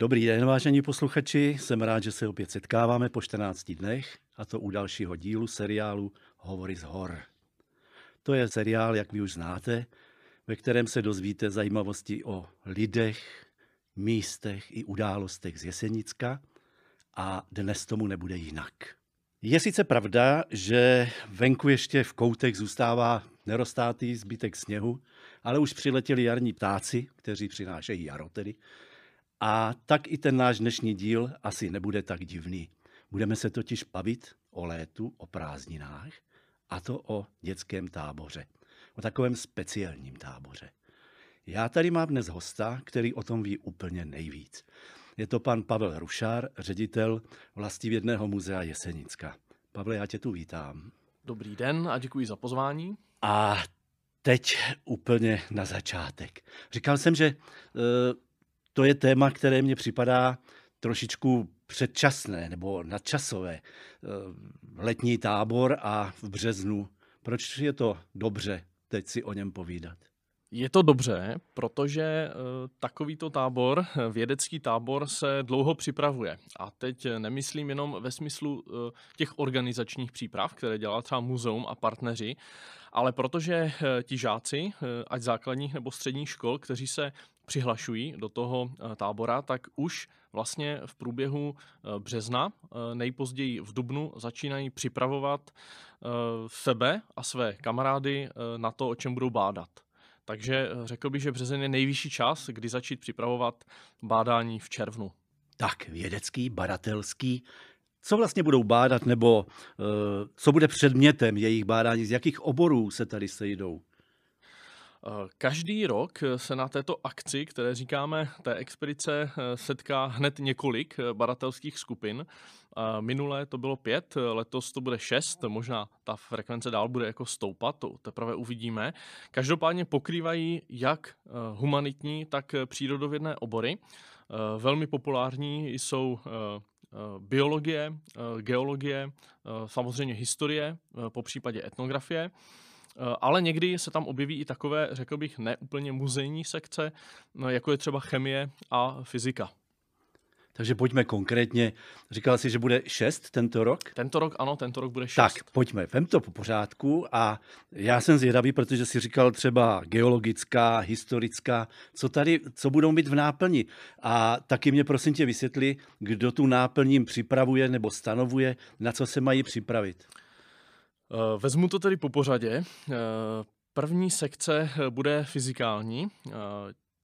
Dobrý den, vážení posluchači. Jsem rád, že se opět setkáváme po 14 dnech, a to u dalšího dílu seriálu Hovory z hor. To je seriál, jak vy už znáte, ve kterém se dozvíte zajímavosti o lidech, místech i událostech z Jesenicka a dnes tomu nebude jinak. Je sice pravda, že venku ještě v koutech zůstává nerostátý zbytek sněhu, ale už přiletěli jarní ptáci, kteří přinášejí jaro tedy, a tak i ten náš dnešní díl asi nebude tak divný. Budeme se totiž bavit o létu, o prázdninách, a to o dětském táboře. O takovém speciálním táboře. Já tady mám dnes hosta, který o tom ví úplně nejvíc. Je to pan Pavel Rušár, ředitel vlastivědného muzea Jesenicka. Pavle, já tě tu vítám. Dobrý den a děkuji za pozvání. A teď úplně na začátek. Říkal jsem, že e, to je téma, které mně připadá trošičku předčasné nebo nadčasové. E, letní tábor a v březnu. Proč je to dobře teď si o něm povídat? Je to dobře, protože takovýto tábor, vědecký tábor, se dlouho připravuje. A teď nemyslím jenom ve smyslu těch organizačních příprav, které dělá třeba muzeum a partneři, ale protože ti žáci, ať základních nebo středních škol, kteří se přihlašují do toho tábora, tak už vlastně v průběhu března, nejpozději v dubnu, začínají připravovat sebe a své kamarády na to, o čem budou bádat. Takže eh, řekl bych, že březen je nejvyšší čas, kdy začít připravovat bádání v červnu. Tak, vědecký, badatelský. Co vlastně budou bádat, nebo uh, co bude předmětem jejich bádání, z jakých oborů se tady sejdou? Každý rok se na této akci, které říkáme té expedice, setká hned několik badatelských skupin. Minulé to bylo pět, letos to bude šest, možná ta frekvence dál bude jako stoupat, to teprve uvidíme. Každopádně pokrývají jak eh, humanitní, tak přírodovědné obory. Eh, velmi populární jsou eh, biologie, geologie, samozřejmě historie, po případě etnografie. Ale někdy se tam objeví i takové, řekl bych, neúplně muzejní sekce, jako je třeba chemie a fyzika. Takže pojďme konkrétně. Říkal jsi, že bude šest tento rok? Tento rok, ano, tento rok bude šest. Tak, pojďme, vem to po pořádku a já jsem zvědavý, protože si říkal třeba geologická, historická, co tady, co budou mít v náplni. A taky mě prosím tě vysvětli, kdo tu náplním připravuje nebo stanovuje, na co se mají připravit. Eh, vezmu to tedy po pořadě. Eh, první sekce bude fyzikální eh,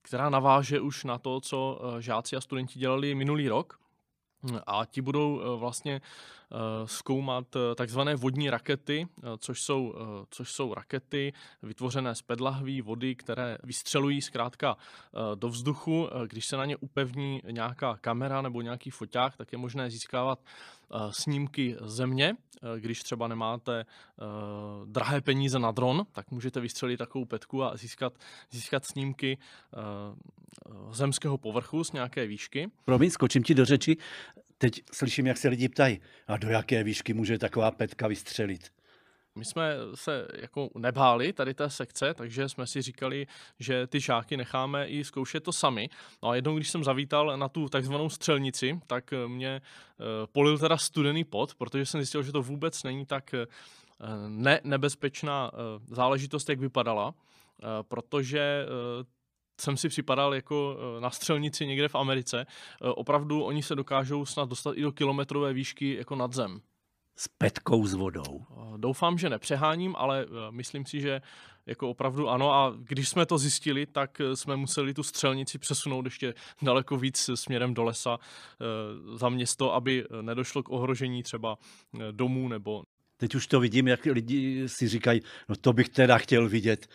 která naváže už na to, co eh, žáci a studenti dělali minulý rok. A ti budou eh, vlastně eh, zkoumat takzvané vodní rakety, což jsou, což jsou rakety vytvořené z pedlahví vody, které vystřelují zkrátka do vzduchu. Když se na ně upevní nějaká kamera nebo nějaký foťák, tak je možné získávat snímky země. Když třeba nemáte drahé peníze na dron, tak můžete vystřelit takovou petku a získat, získat snímky zemského povrchu z nějaké výšky. Promiň, skočím ti do řeči. Teď slyším, jak se lidi ptají, a do jaké výšky může taková petka vystřelit? My jsme se jako nebáli tady té sekce, takže jsme si říkali, že ty žáky necháme i zkoušet to sami. No a jednou, když jsem zavítal na tu takzvanou střelnici, tak mě uh, polil teda studený pot, protože jsem zjistil, že to vůbec není tak uh, ne- nebezpečná záležitost, jak vypadala, protože jsem si připadal jako na střelnici někde v Americe. Opravdu oni se dokážou snad dostat i do kilometrové výšky jako nad zem s petkou s vodou. Doufám, že nepřeháním, ale myslím si, že jako opravdu ano a když jsme to zjistili, tak jsme museli tu střelnici přesunout ještě daleko víc směrem do lesa za město, aby nedošlo k ohrožení třeba domů nebo Teď už to vidím, jak lidi si říkají, no to bych teda chtěl vidět.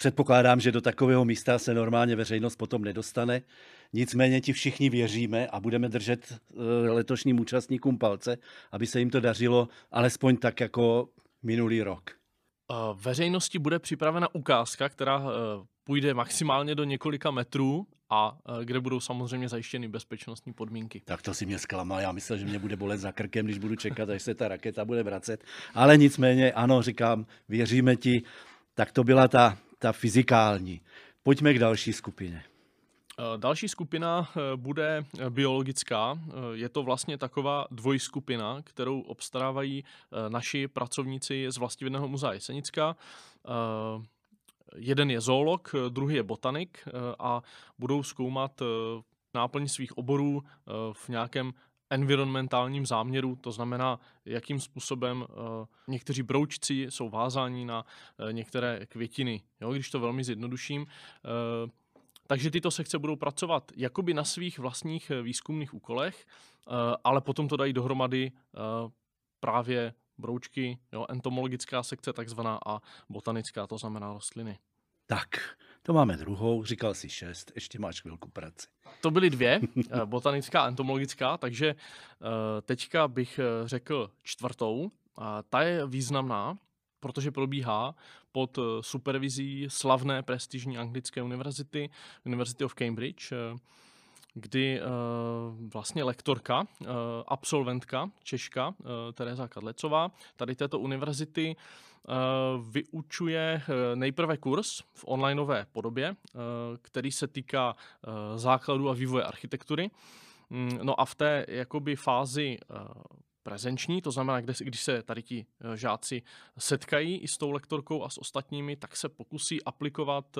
Předpokládám, že do takového místa se normálně veřejnost potom nedostane. Nicméně ti všichni věříme a budeme držet eh, letošním účastníkům palce, aby se jim to dařilo alespoň tak jako minulý rok. Eh, veřejnosti bude připravena ukázka, která eh, půjde maximálně do několika metrů a kde budou samozřejmě zajištěny bezpečnostní podmínky. Tak to si mě zklamal. Já myslel, že mě bude bolet za krkem, když budu čekat, až se ta raketa bude vracet. Ale nicméně, ano, říkám, věříme ti. Tak to byla ta, ta fyzikální. Pojďme k další skupině. Další skupina bude biologická. Je to vlastně taková dvojskupina, kterou obstarávají naši pracovníci z Vlastivědného muzea Jesenická. Jeden je zoolog, druhý je botanik a budou zkoumat náplň svých oborů v nějakém environmentálním záměru, to znamená, jakým způsobem uh, někteří broučci jsou vázáni na uh, některé květiny, jo, když to velmi zjednoduším. Uh, takže tyto sekce budou pracovat jakoby na svých vlastních výzkumných úkolech, ale potom to dají dohromady právě broučky, jo, entomologická sekce takzvaná a botanická, to znamená rostliny. Tak, to máme druhou, říkal si šest, ještě máš chvilku práci. To byly dvě, eh, botanická a entomologická, takže eh, teďka bych eh, řekl čtvrtou. Ta je významná, protože probíhá pod supervizí slavné prestižní anglické univerzity, University of Cambridge, kdy vlastně lektorka, absolventka Češka Tereza Kadlecová tady této univerzity Eh, vyučuje eh, nejprve kurz v onlineové podobě, eh, který se týká základu a vývoje architektury. Mm, no a v té jakoby fázi prezenční, to znamená, když se tady ti žáci setkají i s tou lektorkou a s ostatními, tak se pokusí aplikovat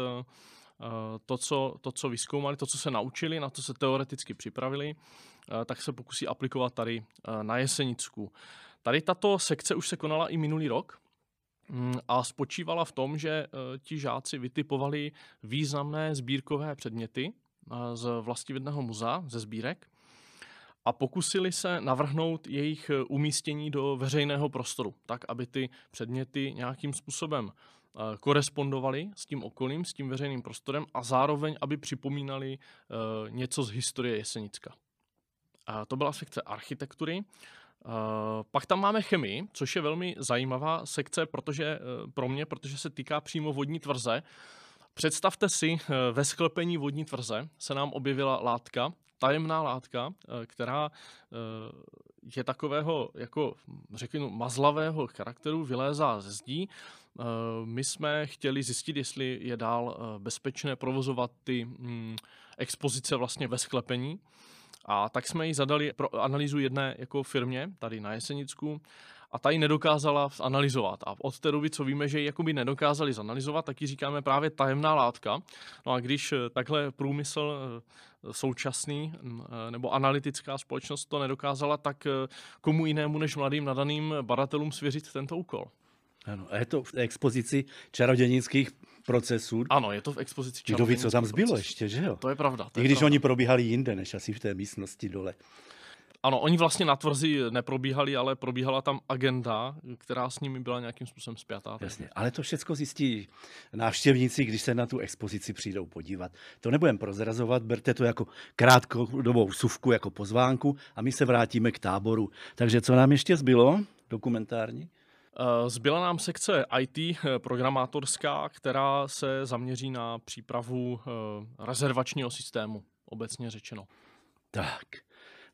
to co, to, co vyskoumali, to, co se naučili, na to se teoreticky připravili, tak se pokusí aplikovat tady na Jesenicku. Tady tato sekce už se konala i minulý rok, Mm, a spočívala v tom, že eh, ti žáci vytipovali významné sbírkové předměty eh, z vlastivědného muzea, ze sbírek, a pokusili se navrhnout jejich eh, umístění do veřejného prostoru, tak, aby ty předměty nějakým způsobem korespondovaly s tím okolím, s tím veřejným prostorem a zároveň, aby připomínali něco z historie Jesenicka. A to byla sekce architektury Uh, pak tam máme chemii, což je velmi zajímavá sekce protože, pro mě, protože se týká přímo vodní tvrze. Představte si, uh, ve sklepení vodní tvrze se nám objevila látka, tajemná látka, která je takového, jako řeknu, mazlavého charakteru, vylézá ze zdí. My jsme chtěli zjistit, jestli je dál bezpečné provozovat ty mm, expozice vlastně ve sklepení. A tak jsme ji zadali pro analýzu jedné jako firmě tady na Jesenicku a ta ji nedokázala analyzovat. A od té doby, co víme, že ji jakoby nedokázali zanalizovat, tak ji říkáme právě tajemná látka. No a když eh, takhle průmysl eh, současný mm, eh, nebo analytická společnost to nedokázala, tak komu jinému než mladým nadaným badatelům svěřit tento úkol? Ano, a je to v expozici čarodějnických procesů. Ano, je to v expozici Kdo ví, co tam zbylo ještě, že jo? To je pravda. To I je když pravda. oni probíhali jinde, než asi v té místnosti dole. Ano, oni vlastně na tvrzi neprobíhali, ale probíhala tam agenda, která s nimi byla nějakým způsobem spjatá. Jasně, ale to všechno zjistí návštěvníci, když se na tu expozici přijdou podívat. To nebudem prozrazovat, berte to jako krátkodobou suvku, jako pozvánku a my se vrátíme k táboru. Takže co nám ještě zbylo dokumentární? Eh, zbyla nám sekce IT eh, programátorská, která se zaměří na přípravu eh, rezervačního systému, obecně řečeno. Tak,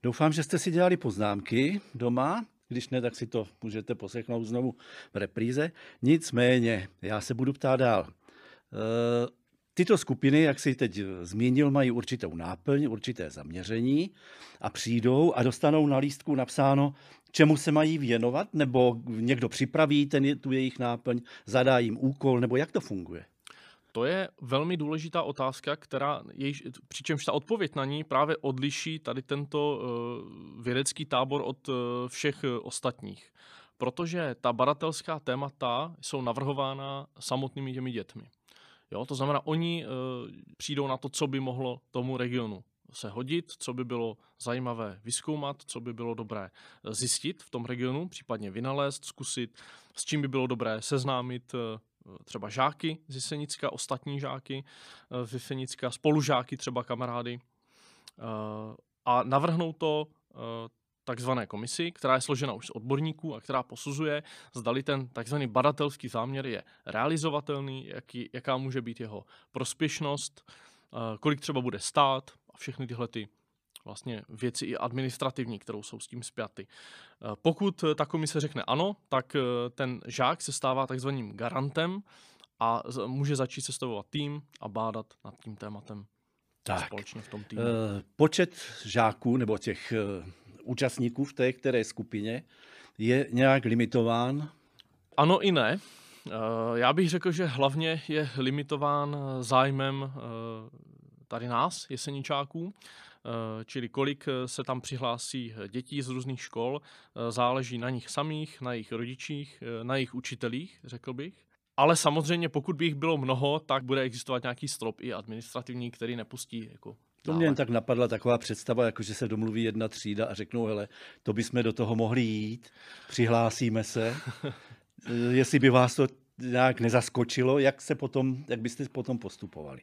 doufám, že jste si dělali poznámky doma. Když ne, tak si to můžete poslechnout znovu v repríze. Nicméně, já se budu ptát dál. Tyto skupiny, jak si teď zmínil, mají určitou náplň, určité zaměření a přijdou a dostanou na lístku napsáno, čemu se mají věnovat, nebo někdo připraví ten, tu jejich náplň, zadá jim úkol, nebo jak to funguje? To je velmi důležitá otázka, která jež, přičemž ta odpověď na ní právě odliší tady tento uh, vědecký tábor od uh, všech uh, ostatních. Protože ta badatelská témata jsou navrhována samotnými těmi dětmi. Jo, to znamená, oni přijdou na to, co by mohlo tomu regionu se hodit, co by bylo zajímavé vyskoumat, co by bylo dobré eh, zjistit v tom regionu, případně vynalézt, zkusit, s čím by bylo dobré seznámit eh, třeba žáky z Jesenicka, ostatní žáky z Jesenicka, spolužáky, třeba kamarády. A navrhnout to takzvané komisi, která je složena už z odborníků a která posuzuje, zdali ten takzvaný badatelský záměr je realizovatelný, jaký, jaká může být jeho prospěšnost, kolik třeba bude stát a všechny tyhle ty vlastně věci i administrativní, kterou jsou s tím spjaty. Pokud ta komise řekne ano, tak ten žák se stává takzvaným garantem a může začít sestavovat tým a bádat nad tím tématem. tak. společně v tom týmu. Počet žáků nebo těch účastníků v té které skupině je nějak limitován? Ano i ne. Já bych řekl, že hlavně je limitován zájmem tady nás, jeseničáků, čili kolik se tam přihlásí dětí z různých škol, záleží na nich samých, na jejich rodičích, na jejich učitelích, řekl bych. Ale samozřejmě, pokud by jich bylo mnoho, tak bude existovat nějaký strop i administrativní, který nepustí jako to mě jen tak napadla taková představa, jako že se domluví jedna třída a řeknou, hele, to bychom do toho mohli jít, přihlásíme se. Jestli by vás to nějak nezaskočilo, jak, se potom, jak byste potom postupovali?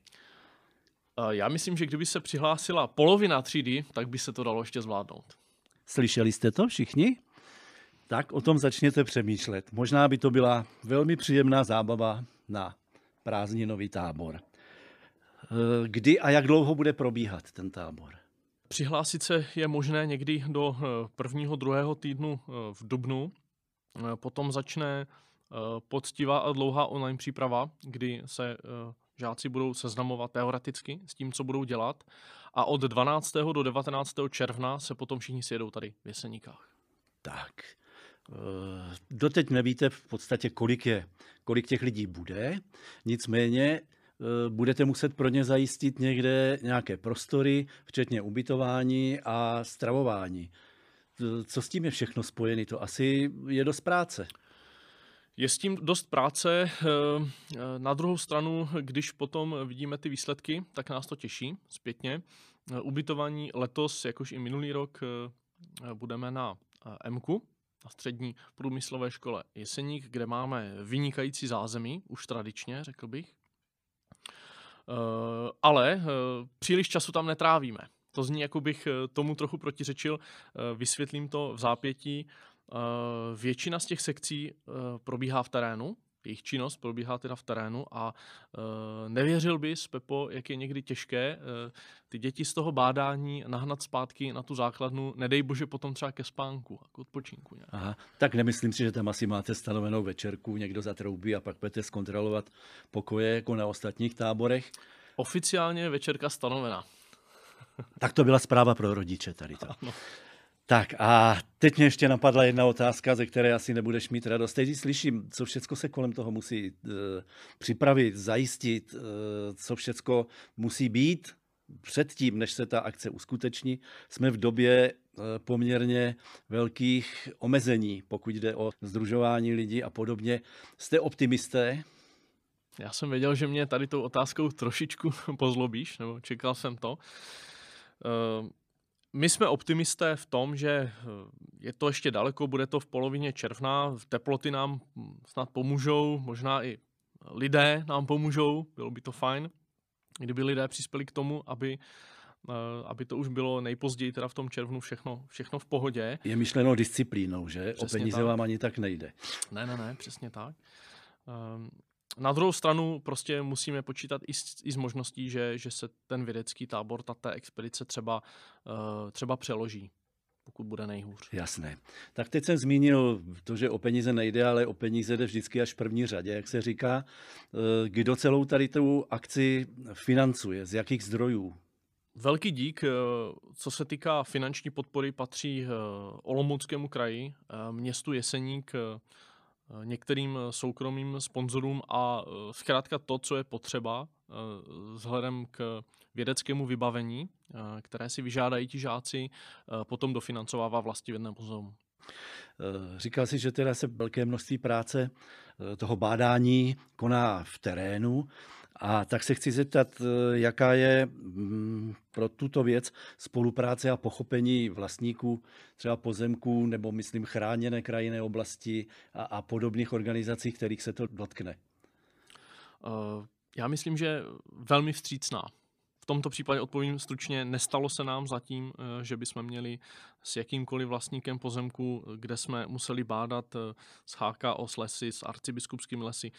Já myslím, že kdyby se přihlásila polovina třídy, tak by se to dalo ještě zvládnout. Slyšeli jste to všichni? Tak o tom začněte přemýšlet. Možná by to byla velmi příjemná zábava na prázdninový tábor. Eh, kdy a jak dlouho bude probíhat ten tábor? Přihlásit se je možné někdy do eh, prvního, druhého týdnu eh, v Dubnu. Potom začne poctivá a dlouhá online příprava, kdy se žáci budou seznamovat teoreticky s tím, co budou dělat. A od 12. do 19. června se potom všichni sjedou tady v Jeseníkách. Tak, doteď nevíte v podstatě, kolik, je, kolik těch lidí bude, nicméně Eh, budete muset pro ně zajistit někde nějaké prostory, včetně ubytování a stravování. Co s tím je všechno spojené? To asi je dost práce. Je s tím dost práce. Eh, na druhou stranu, když potom vidíme ty výsledky, tak nás to těší zpětně. Eh, ubytování letos, jakož i minulý rok, budeme na MKU, na střední průmyslové škole Jeseník, kde máme vynikající zázemí, už tradičně, řekl bych. Eh, ale eh, příliš času tam netrávíme. To zní, jako bych eh, tomu trochu protiřečil. Vysvětlím to v zápětí. Většina z těch sekcí probíhá v terénu, jejich činnost probíhá teda v terénu a e, nevěřil bys, Pepo, jak je někdy těžké e, ty děti z toho bádání nahnat zpátky na tu základnu, nedej bože potom třeba ke spánku a k odpočinku. Nějak. Aha, tak nemyslím si, že tam asi máte stanovenou večerku, někdo zatroubí a pak budete zkontrolovat pokoje jako na ostatních táborech. Oficiálně je večerka stanovena. tak to byla zpráva pro rodiče tady. To. Ano. Tak a teď mě ještě napadla jedna otázka, ze které asi nebudeš mít radost. Teď slyším, co všechno se kolem toho musí uh, připravit, zajistit, uh, co všechno musí být předtím, než se ta akce uskuteční. Jsme v době uh, poměrně velkých omezení, pokud jde o združování lidí a podobně. Jste optimisté? Já jsem věděl, že mě tady tou otázkou trošičku pozlobíš, nebo čekal jsem to. Uh, my jsme optimisté v tom, že eh, je to ještě daleko, bude to v polovině června, teploty nám hm, snad pomůžou, možná i lidé nám pomůžou, bylo by to fajn, kdyby lidé přispěli k tomu, aby eh, aby to už bylo nejpozději teda v tom červnu všechno, všechno v pohodě. Je myšleno disciplínou, že? Přesně o peníze tak. vám ani tak nejde. Ne, ne, ne, přesně tak. Na druhou stranu prostě musíme počítat i s, i s možností, že, že se ten vědecký tábor, ta té expedice třeba, uh, třeba přeloží pokud bude nejhůř. Jasné. Tak teď jsem zmínil to, že o peníze nejde, ale o peníze jde vždycky až v první řadě, jak se říká. Eh, kdo celou tady tu akci financuje? Z jakých zdrojů? Velký dík, eh, co se týká finanční podpory, patří Olomouckému kraji, městu Jeseník, Eh, některým eh, soukromým sponzorům a eh, zkrátka to, co je potřeba vzhledem k vědeckému vybavení, které si vyžádají ti žáci, potom dofinancovává vlastivědné muzeum. Říkal si, že teda se velké množství práce toho bádání koná v terénu. A tak se chci zeptat, eh, jaká je mm, pro tuto věc spolupráce a pochopení vlastníků třeba pozemků nebo myslím chráněné krajinné oblasti a, a podobných organizací, kterých se to dotkne. Uh, já myslím, že velmi vstřícná. V tomto případě odpovím stručně, nestalo se nám zatím, eh, že bychom měli s jakýmkoliv vlastníkem pozemku, kde jsme museli bádat s HKO s lesy, s arcibiskupskými lesy,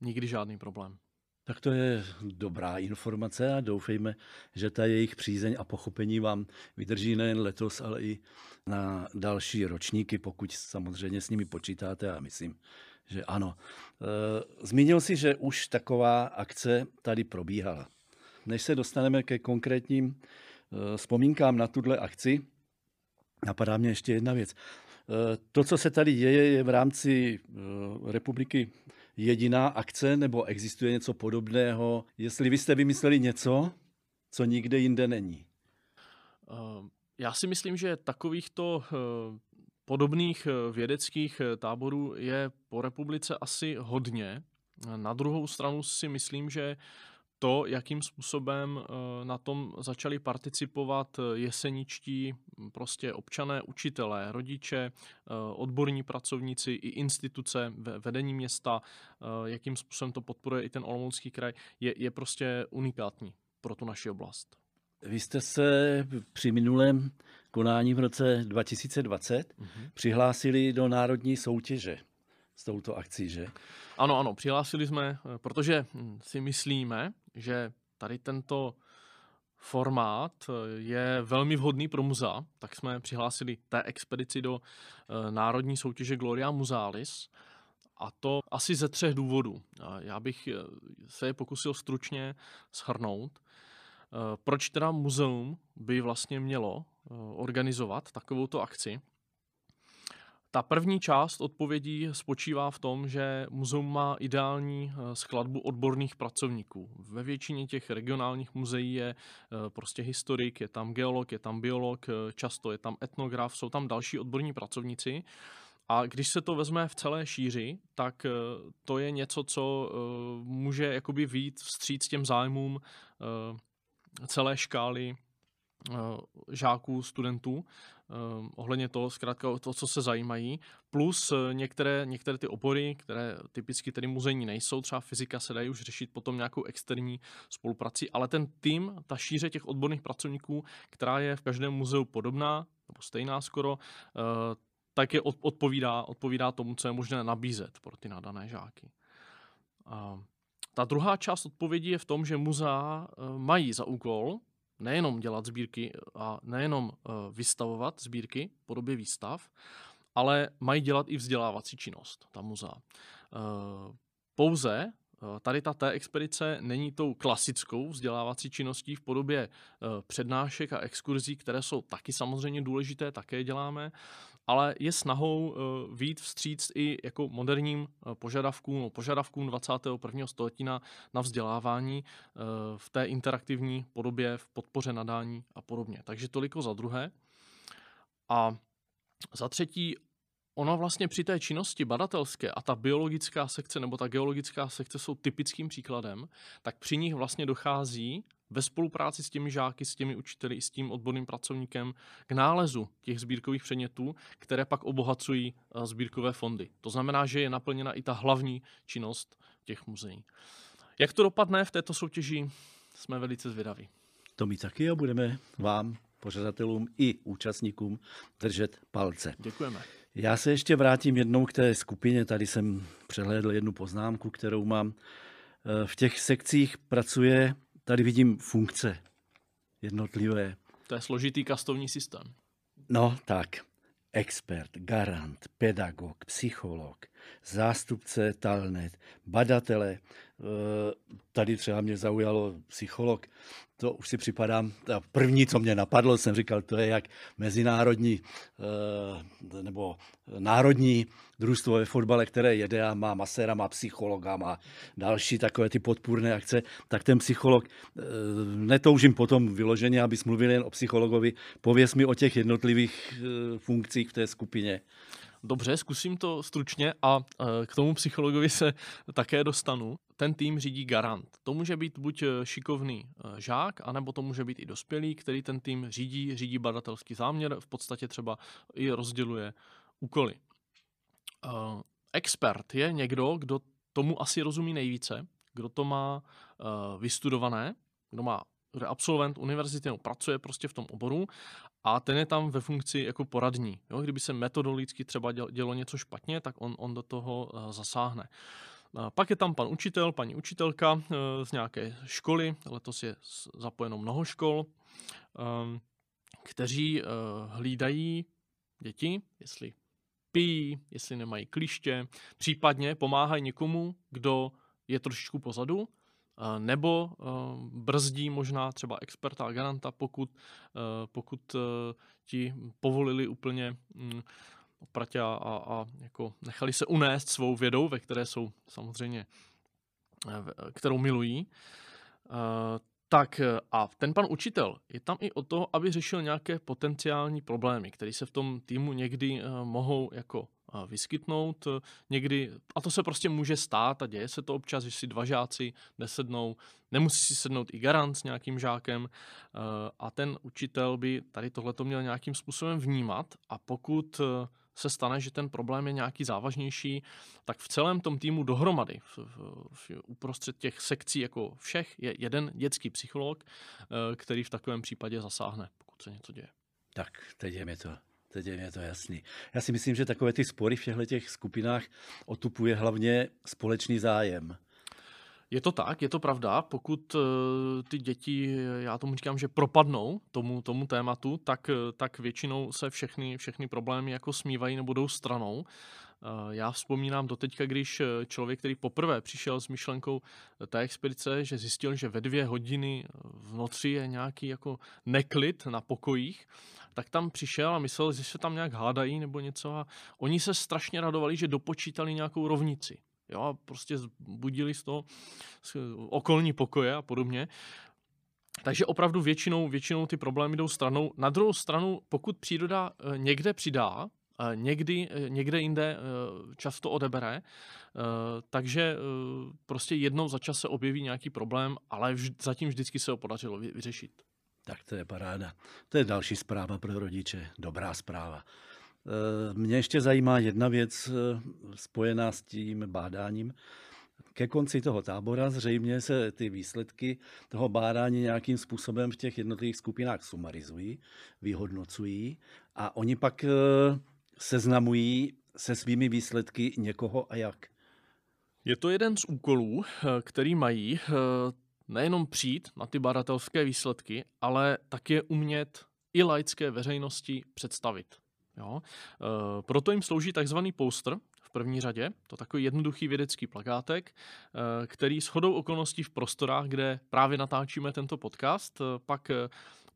nikdy žádný problém. Tak to je dobrá informace a doufejme, že ta jejich přízeň a pochopení vám vydrží nejen letos, ale i na další ročníky, pokud samozřejmě s nimi počítáte a myslím, že ano. E, zmínil si, že už taková akce tady probíhala. než se dostaneme ke konkrétním vzpomínkám na tuhle akci, napadá mě ještě jedna věc. To, co se tady děje, je v rámci republiky jediná akce, nebo existuje něco podobného? Jestli vy jste vymysleli něco, co nikde jinde není. Já si myslím, že takovýchto podobných vědeckých táborů je po republice asi hodně. Na druhou stranu si myslím, že to, jakým způsobem eh, na tom začali participovat eh, jeseničtí prostě občané, učitelé, rodiče, eh, odborní pracovníci i instituce, vedení města, jakým způsobem to podporuje i ten Olomoucký kraj, je, je prostě unikátní pro tu naši oblast. Vy jste se při minulém konání v roce 2020 mm-hmm. přihlásili do národní soutěže s touto akcí, že? Ano, ano, přihlásili jsme, protože hm, si myslíme, že tady tento formát eh, je velmi vhodný pro muzea, tak jsme přihlásili té expedici do eh, národní soutěže Gloria Musalis. A to asi ze třech důvodů. Já bych eh, se je pokusil stručně shrnout. Proč teda muzeum by vlastně mělo organizovat takovouto akci? Ta první část odpovědí spočívá v tom, že muzeum má ideální eh, skladbu odborných pracovníků. Ve většině těch regionálních muzeí je eh, prostě historik, je tam geolog, je tam biolog, eh, často je tam etnograf, jsou tam další odborní pracovníci. A když se to vezme v celé šíři, tak to je něco, co může jakoby výjít vstříc těm zájmům celé škály žáků, studentů Ehm, ohledně toho, zkrátka to, co se zajímají, plus eh, některé, některé ty obory, které typicky tedy muzejní nejsou, třeba fyzika se dají už řešit potom nějakou externí spoluprací, ale ten tým, ta šíře těch odborných pracovníků, která je v každém muzeu podobná, nebo stejná skoro, eh, tak je odpovídá, odpovídá tomu, co je možné nabízet pro ty nadané žáky. Ta druhá část odpovědi je v tom, že muzea eh, mají za úkol nejenom dělat sbírky a nejenom eh, vystavovat sbírky v podobě výstav, ale mají dělat i vzdělávací činnost, ta muzea. Eh, pouze eh, tady ta té expedice není tou klasickou vzdělávací činností v podobě přednášek a exkurzí, které jsou taky samozřejmě důležité, také děláme, ale je snahou uh, výjít vstříc i jako moderním uh, požadavkům, no, požadavkům 21. století na, na vzdělávání uh, v té interaktivní podobě, v podpoře nadání a podobně. Takže toliko za druhé. A za třetí, ono vlastně při té činnosti badatelské a ta biologická sekce nebo ta geologická sekce jsou typickým příkladem, tak při nich vlastně dochází ve spolupráci s těmi žáky, s těmi učiteli, s tím odborným pracovníkem k nálezu těch sbírkových předmětů, které pak obohacují eh, sbírkové fondy. To znamená, že je naplněna i ta hlavní činnost těch muzeí. Jak to dopadne v této soutěži, jsme velice zvědaví. To my taky a budeme vám, pořadatelům i účastníkům držet palce. Děkujeme. Já se ještě vrátím jednou k té skupině. Tady jsem přehlédl jednu poznámku, kterou mám. Eh, v těch sekcích pracuje tady vidím funkce jednotlivé. To je složitý kastovní systém. No tak, expert, garant, pedagog, psycholog, zástupce talnet, badatele. Eh, tady třeba mě zaujalo psycholog, to už si připadám, ta první, co mě napadlo, jsem říkal, to je jak mezinárodní eh, nebo národní družstvo ve fotbale, které jede a má maséra, má psychologa, má další takové ty podpůrné akce, tak ten psycholog, eh, netoužím potom vyloženě, aby mluvil jen o psychologovi, pověs mi o těch jednotlivých funkcích v té skupině. Dobře, zkusím to stručně a e, k tomu psychologovi se také dostanu. Ten tým řídí garant. To může být buď e, šikovný e, žák, anebo to může být i dospělý, který ten tým řídí, řídí badatelský záměr, v podstatě třeba i rozděluje úkoly. Expert je někdo, kdo tomu asi rozumí nejvíce, kdo to má vystudované, kdo má kdo absolvent univerzity, no, pracuje prostě v tom oboru a ten je tam ve funkci jako poradní. Jo? Kdyby se metodologicky třeba dělo něco špatně, tak on, on do toho uh, zasáhne. Uh, pak je tam pan učitel, paní učitelka uh, z nějaké školy, letos je zapojeno mnoho škol, um, kteří hlídají děti, jestli pijí, jestli nemají kliště, případně pomáhají někomu, kdo je trošičku pozadu nebo brzdí možná třeba experta a garanta, pokud, pokud ti povolili úplně mm, opratě a, a, a jako nechali se unést svou vědou, ve které jsou samozřejmě, kterou milují, tak a ten pan učitel je tam i o to, aby řešil nějaké potenciální problémy, které se v tom týmu někdy mohou jako vyskytnout někdy, a to se prostě může stát a děje se to občas, že si dva žáci nesednou, nemusí si sednout i garant s nějakým žákem a ten učitel by tady tohleto měl nějakým způsobem vnímat a pokud se stane, že ten problém je nějaký závažnější, tak v celém tom týmu dohromady, v, v, v, uprostřed těch sekcí jako všech, je jeden dětský psycholog, který v takovém případě zasáhne, pokud se něco děje. Tak, teď je mi to Teď je to jasný. Já si myslím, že takové ty spory v těchto těch skupinách otupuje hlavně společný zájem. Je to tak, je to pravda. Pokud uh, ty děti, já tomu říkám, že propadnou tomu, tomu tématu, tak, tak většinou se všechny, všechny problémy jako smívají nebo jdou stranou. Uh, já vzpomínám do teďka, když člověk, který poprvé přišel s myšlenkou té expedice, že zjistil, že ve dvě hodiny v noci je nějaký jako neklid na pokojích, tak tam přišel a myslel, že se tam nějak hádají nebo něco a oni se strašně radovali, že dopočítali nějakou rovnici. Jo, a prostě budili z toho okolní pokoje a podobně. Takže opravdu většinou, většinou ty problémy jdou stranou. Na druhou stranu, pokud příroda eh, někde přidá, eh, někdy, eh, někde jinde často odebere, takže prostě jednou za čas se objeví nějaký problém, ale zatím vždycky se ho podařilo vyřešit. Tak to je paráda. To je další zpráva pro rodiče. Dobrá zpráva. Eh, mě ještě zajímá jedna věc eh, spojená s tím bádáním. Ke konci toho tábora zřejmě se ty výsledky toho bádání nějakým způsobem v těch jednotlivých skupinách sumarizují, vyhodnocují a oni pak eh, seznamují se svými výsledky někoho a jak. Je to jeden z úkolů, který mají nejenom přijít na ty badatelské výsledky, ale také umět i laické veřejnosti představit. Jo? E, proto jim slouží takzvaný poster v první řadě, to takový jednoduchý vědecký plakátek, e, který s hodou okolností v prostorách, kde právě natáčíme tento podcast, e, pak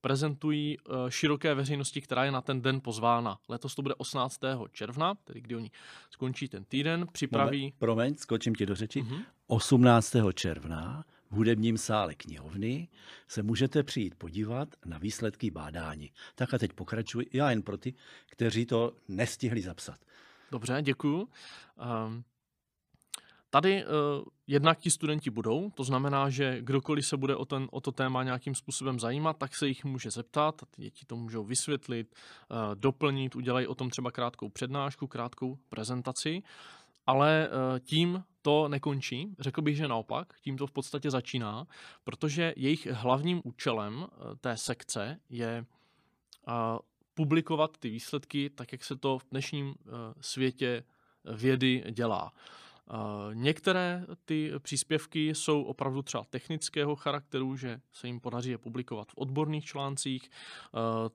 prezentují e, široké veřejnosti, která je na ten den pozvána. Letos to bude 18. června, tedy kdy oni skončí ten týden, připraví... Moment, promiň, skočím ti do řeči. Mm-hmm. 18. června v hudebním sále knihovny se můžete přijít podívat na výsledky bádání. Tak a teď pokračuji, já jen pro ty, kteří to nestihli zapsat. Dobře, děkuju. Um, tady uh, jednak ti studenti budou, to znamená, že kdokoliv se bude o, ten, o to téma nějakým způsobem zajímat, tak se jich může zeptat, ty děti to můžou vysvětlit, uh, doplnit, udělají o tom třeba krátkou přednášku, krátkou prezentaci, ale uh, tím to nekončí. Řekl bych, že naopak, tím to v podstatě začíná, protože jejich hlavním účelem eh, té sekce je eh, publikovat ty výsledky tak, jak se to v dnešním eh, světě vědy dělá. Některé ty příspěvky jsou opravdu třeba technického charakteru, že se jim podaří je publikovat v odborných článcích.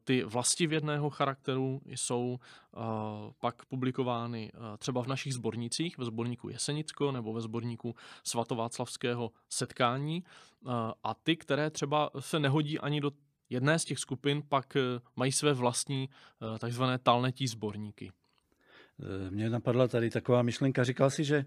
Ty vlastivědného charakteru jsou pak publikovány třeba v našich sbornících, ve sborníku Jesenicko nebo ve sborníku svatováclavského setkání. A ty, které třeba se nehodí ani do jedné z těch skupin, pak e, mají své vlastní e, takzvané talnetí sborníky. Eh, Mně napadla tady taková myšlenka, říkal si, že eh,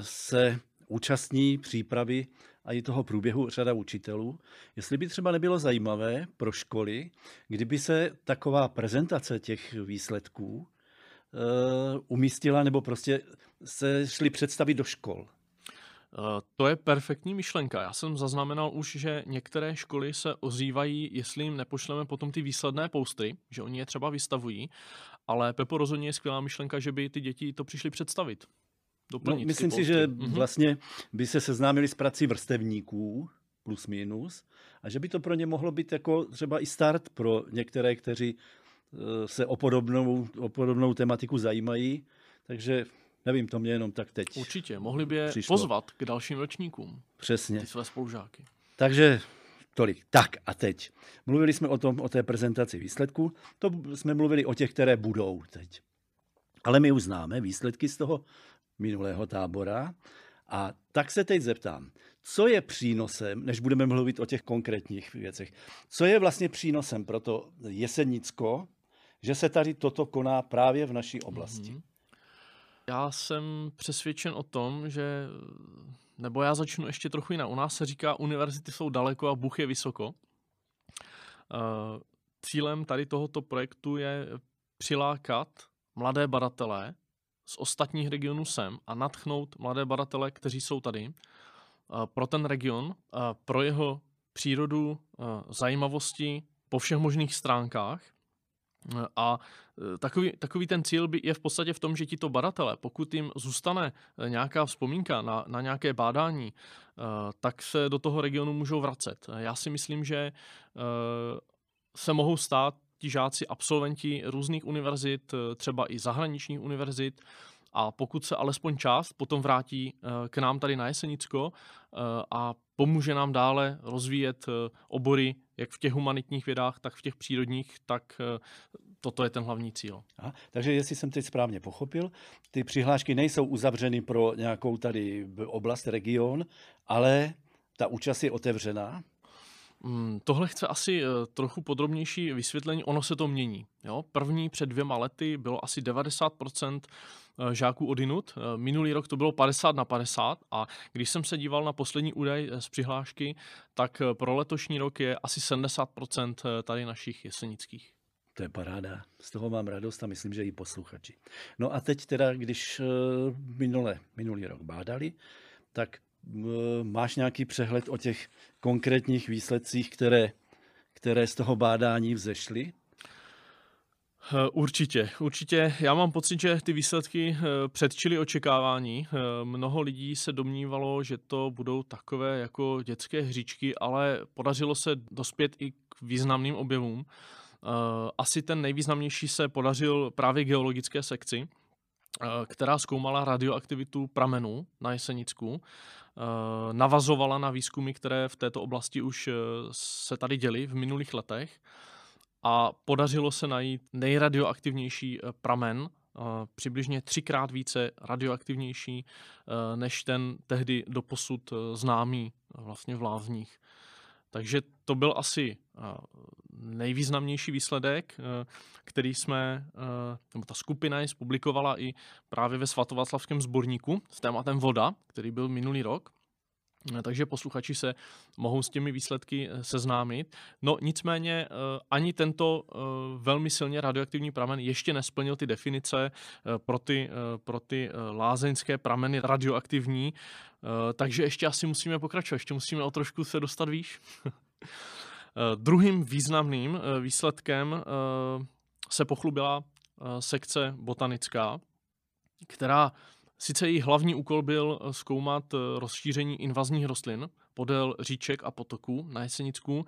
se účastní přípravy a i toho průběhu řada učitelů. Jestli by třeba nebylo zajímavé pro školy, kdyby se taková prezentace těch výsledků eh, umístila nebo prostě se šli představit do škol. To je perfektní myšlenka. Já jsem zaznamenal už, že některé školy se ozývají, jestli jim nepošleme potom ty výsledné posty, že oni je třeba vystavují, ale Pepo rozhodně je skvělá myšlenka, že by ty děti to přišli představit. No, myslím si, že mm-hmm. vlastně by se seznámili s prací vrstevníků, plus minus, a že by to pro ně mohlo být jako třeba i start pro některé, kteří eh, se o podobnou, o podobnou tematiku zajímají. Takže nevím, to mě jenom tak teď. Určitě, mohli by je přišlo. pozvat k dalším ročníkům. Přesně. Ty své spolužáky. Takže Tolik. Tak a teď. Mluvili jsme o tom, o té prezentaci výsledků. To jsme mluvili o těch, které budou teď. Ale my už známe výsledky z toho minulého tábora A tak se teď zeptám, co je přínosem, než budeme mluvit o těch konkrétních věcech, co je vlastně přínosem pro to Jesenicko, že se tady toto koná právě v naší oblasti? Mm-hmm. Já jsem přesvědčen o tom, že, nebo já začnu ještě trochu jinak. U nás se říká, univerzity jsou daleko a Bůh je vysoko. Eh, cílem tady tohoto projektu je přilákat mladé badatelé z ostatních regionů sem a natchnout mladé badatele, kteří jsou tady, eh, pro ten region, eh, pro jeho přírodu, zajímavosti po všech možných stránkách a e, takový, takový ten cíl by je v podstatě v tom, že tito badatelé, pokud jim zůstane e, nějaká vzpomínka na, na nějaké bádání, e, tak se do toho regionu můžou vracet. Já si myslím, že se mohou stát ti žáci absolventi různých univerzit, třeba i zahraničních univerzit, a pokud se alespoň část potom vrátí k nám tady na Jesenicko a pomůže nám dále rozvíjet obory jak v těch humanitních vědách, tak v těch přírodních, tak eh, toto je ten hlavní cíl. Aha, takže jestli jsem teď správně pochopil, ty přihlášky nejsou uzavřeny pro nějakou tady oblast, region, ale ta účast je otevřená? Hmm, tohle chce asi trochu podrobnější vysvětlení. Ono se to mění. Jo? První před dvěma lety bylo asi 90% Eh, žáků odinut. Eh, minulý rok to bylo 50 na 50 a když jsem se díval na poslední údaj eh, z přihlášky, tak pro letošní rok je asi 70% tady našich jesenických. To je paráda, z toho mám radost a myslím, že i posluchači. No a teď teda, když minule, minulý rok bádali, tak máš nějaký přehled o těch konkrétních výsledcích, které, které z toho bádání vzešly? Eh, určitě, určitě. Já mám pocit, že ty výsledky eh, předčily očekávání. Eh, mnoho lidí se domnívalo, že to budou takové jako dětské hříčky, ale podařilo se dospět i k významným objevům. Asi ten nejvýznamnější se podařil právě geologické sekci, která zkoumala radioaktivitu pramenů na Jesenicku. Navazovala na výzkumy, které v této oblasti už se tady děly v minulých letech a podařilo se najít nejradioaktivnější eh, pramen, eh, přibližně třikrát více radioaktivnější eh, než ten tehdy doposud známý vlastně v Lázních. Takže to byl asi nejvýznamnější výsledek, který jsme, nebo ta skupina je publikovala i právě ve Svatováclavském sborníku s tématem voda, který byl minulý rok. Eh, takže posluchači se mohou s těmi výsledky eh, seznámit. No nicméně eh, ani tento velmi silně radioaktivní pramen ještě nesplnil ty definice pro ty, pro ty lázeňské prameny radioaktivní, takže ještě asi musíme pokračovat, ještě musíme o trošku se dostat výš. Druhým významným výsledkem se pochlubila sekce botanická, která Sice její hlavní úkol byl eh, zkoumat eh, rozšíření invazních rostlin podél říček a potoků na Jesenicku,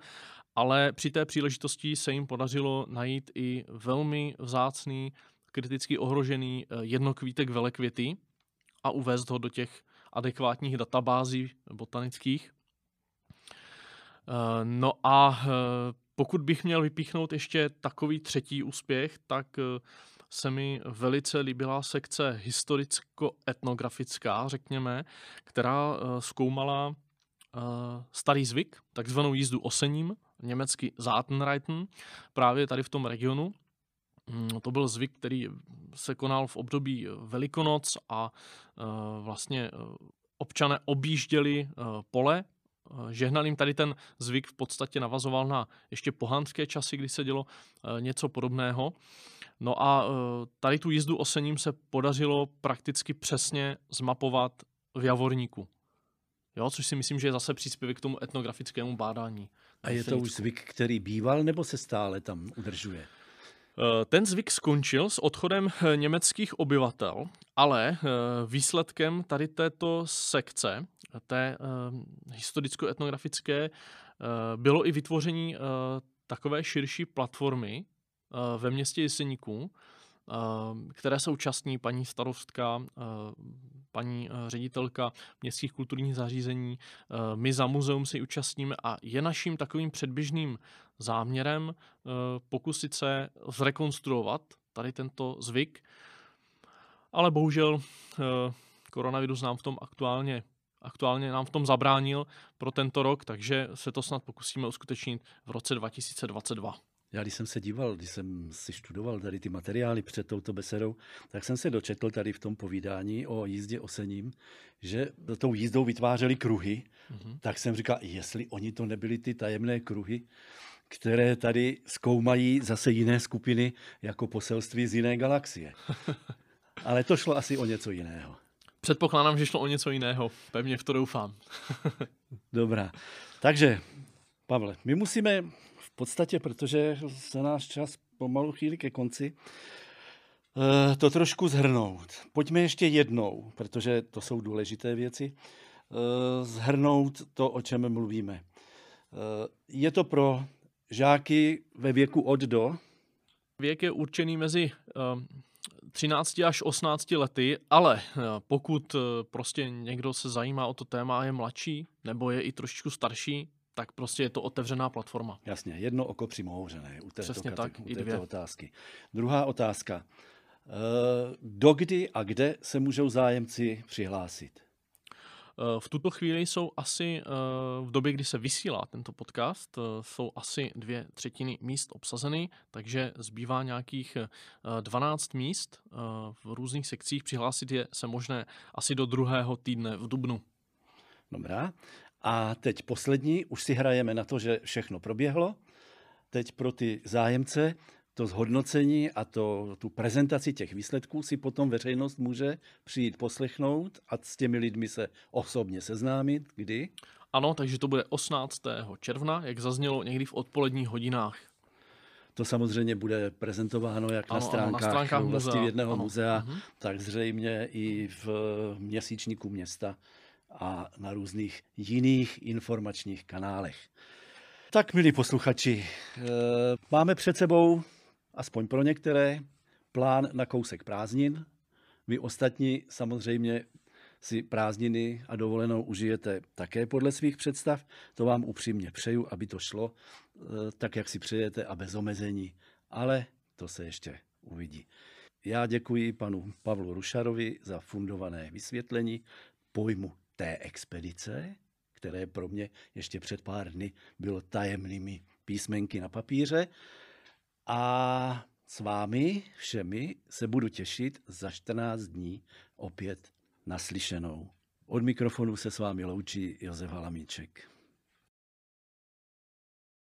ale při té příležitosti se jim podařilo najít i velmi vzácný, kriticky ohrožený eh, jednokvítek velekvěty a uvést ho do těch adekvátních databází botanických. No a pokud bych měl vypíchnout ještě takový třetí úspěch, tak se mi velice líbila sekce historicko-etnografická, řekněme, která eh, zkoumala eh, starý zvyk, takzvanou jízdu osením, německy Zatenreiten, právě tady v tom regionu. Mm, to byl zvyk, který se konal v období Velikonoc a eh, vlastně občané objížděli pole Žehnal jim tady ten zvyk v podstatě navazoval na ještě pohanské časy, kdy se dělo něco podobného. No a e, tady tu jízdu osením se podařilo prakticky přesně zmapovat v Javorníku. Jo, což si myslím, že je zase příspěvek k tomu etnografickému bádání. A je to už zvyk, který býval, nebo se stále tam udržuje? E, ten zvyk skončil s odchodem e, německých obyvatel, ale výsledkem tady této sekce, té historicko-etnografické, bylo i vytvoření takové širší platformy, Eh, ve městě Jeseníků, eh, které se účastní paní starostka, eh, paní ředitelka městských kulturních zařízení. My za muzeum si účastníme a je naším takovým předběžným záměrem pokusit se zrekonstruovat tady tento zvyk, ale bohužel koronavirus nám v tom aktuálně aktuálně nám v tom zabránil pro tento rok, takže se to snad pokusíme uskutečnit v roce 2022. Já když jsem se díval, když jsem si študoval tady ty materiály před touto besedou, tak jsem se dočetl tady v tom povídání o jízdě osením, že tou jízdou vytvářeli kruhy, mm-hmm. tak jsem říkal, jestli oni to nebyly ty tajemné kruhy, které tady zkoumají zase jiné skupiny jako poselství z jiné galaxie. Ale to šlo asi o něco jiného. Předpokládám, že šlo o něco jiného. Pevně v to doufám. Dobrá. Takže, Pavle, my musíme podstatě, protože se náš čas pomalu chýlí ke konci, eh, to trošku zhrnout. Pojďme ještě jednou, protože to jsou důležité věci, eh, zhrnout to, o čem mluvíme. Eh, je to pro žáky ve věku od do? Věk je určený mezi 13 až 18 lety, ale pokud prostě někdo se zajímá o to téma a je mladší, nebo je i trošičku starší, tak prostě je to otevřená platforma. Jasně, jedno oko přimouřené u této, Přesně kate- tak, u i této dvě. otázky. Druhá otázka. Eh, Dokdy a kde se můžou zájemci přihlásit? Eh, V tuto chvíli jsou asi, eh, v době, kdy se vysílá tento podcast, jsou asi dvě třetiny míst obsazeny, takže zbývá nějakých eh, 12 míst. V různých sekcích přihlásit je se možné asi do druhého týdne v Dubnu. Dobrá. A teď poslední, už si hrajeme na to, že všechno proběhlo. Teď pro ty zájemce to zhodnocení a to, tu prezentaci těch výsledků si potom veřejnost může přijít poslechnout a s těmi lidmi se osobně seznámit. Kdy? Ano, takže to bude 18. června, jak zaznělo někdy v odpoledních hodinách. To samozřejmě bude prezentováno jak Ano, na ano, na stránkách, stránkách vlasti muzea, jedného ano. muzea, Mhm. tak zřejmě i v měsíčníku města a na různých jiných informačních kanálech. Tak, milí posluchači, eh, máme před sebou, aspoň pro některé, plán na kousek prázdnin. Vy ostatní samozřejmě si prázdniny a dovolenou užijete také podle svých představ. To vám upřímně přeju, aby to šlo eh, tak, jak si přejete a bez omezení. Ale to se ještě uvidí. Já děkuji panu Pavlu Rušarovi za fundované vysvětlení pojmu té expedice, které pro mě ještě před pár dny bylo tajemnými písmenky na papíře. A s vámi všemi se budu těšit za 14 dní opět naslyšenou. Od mikrofonu se s vámi loučí Josef Halamíček.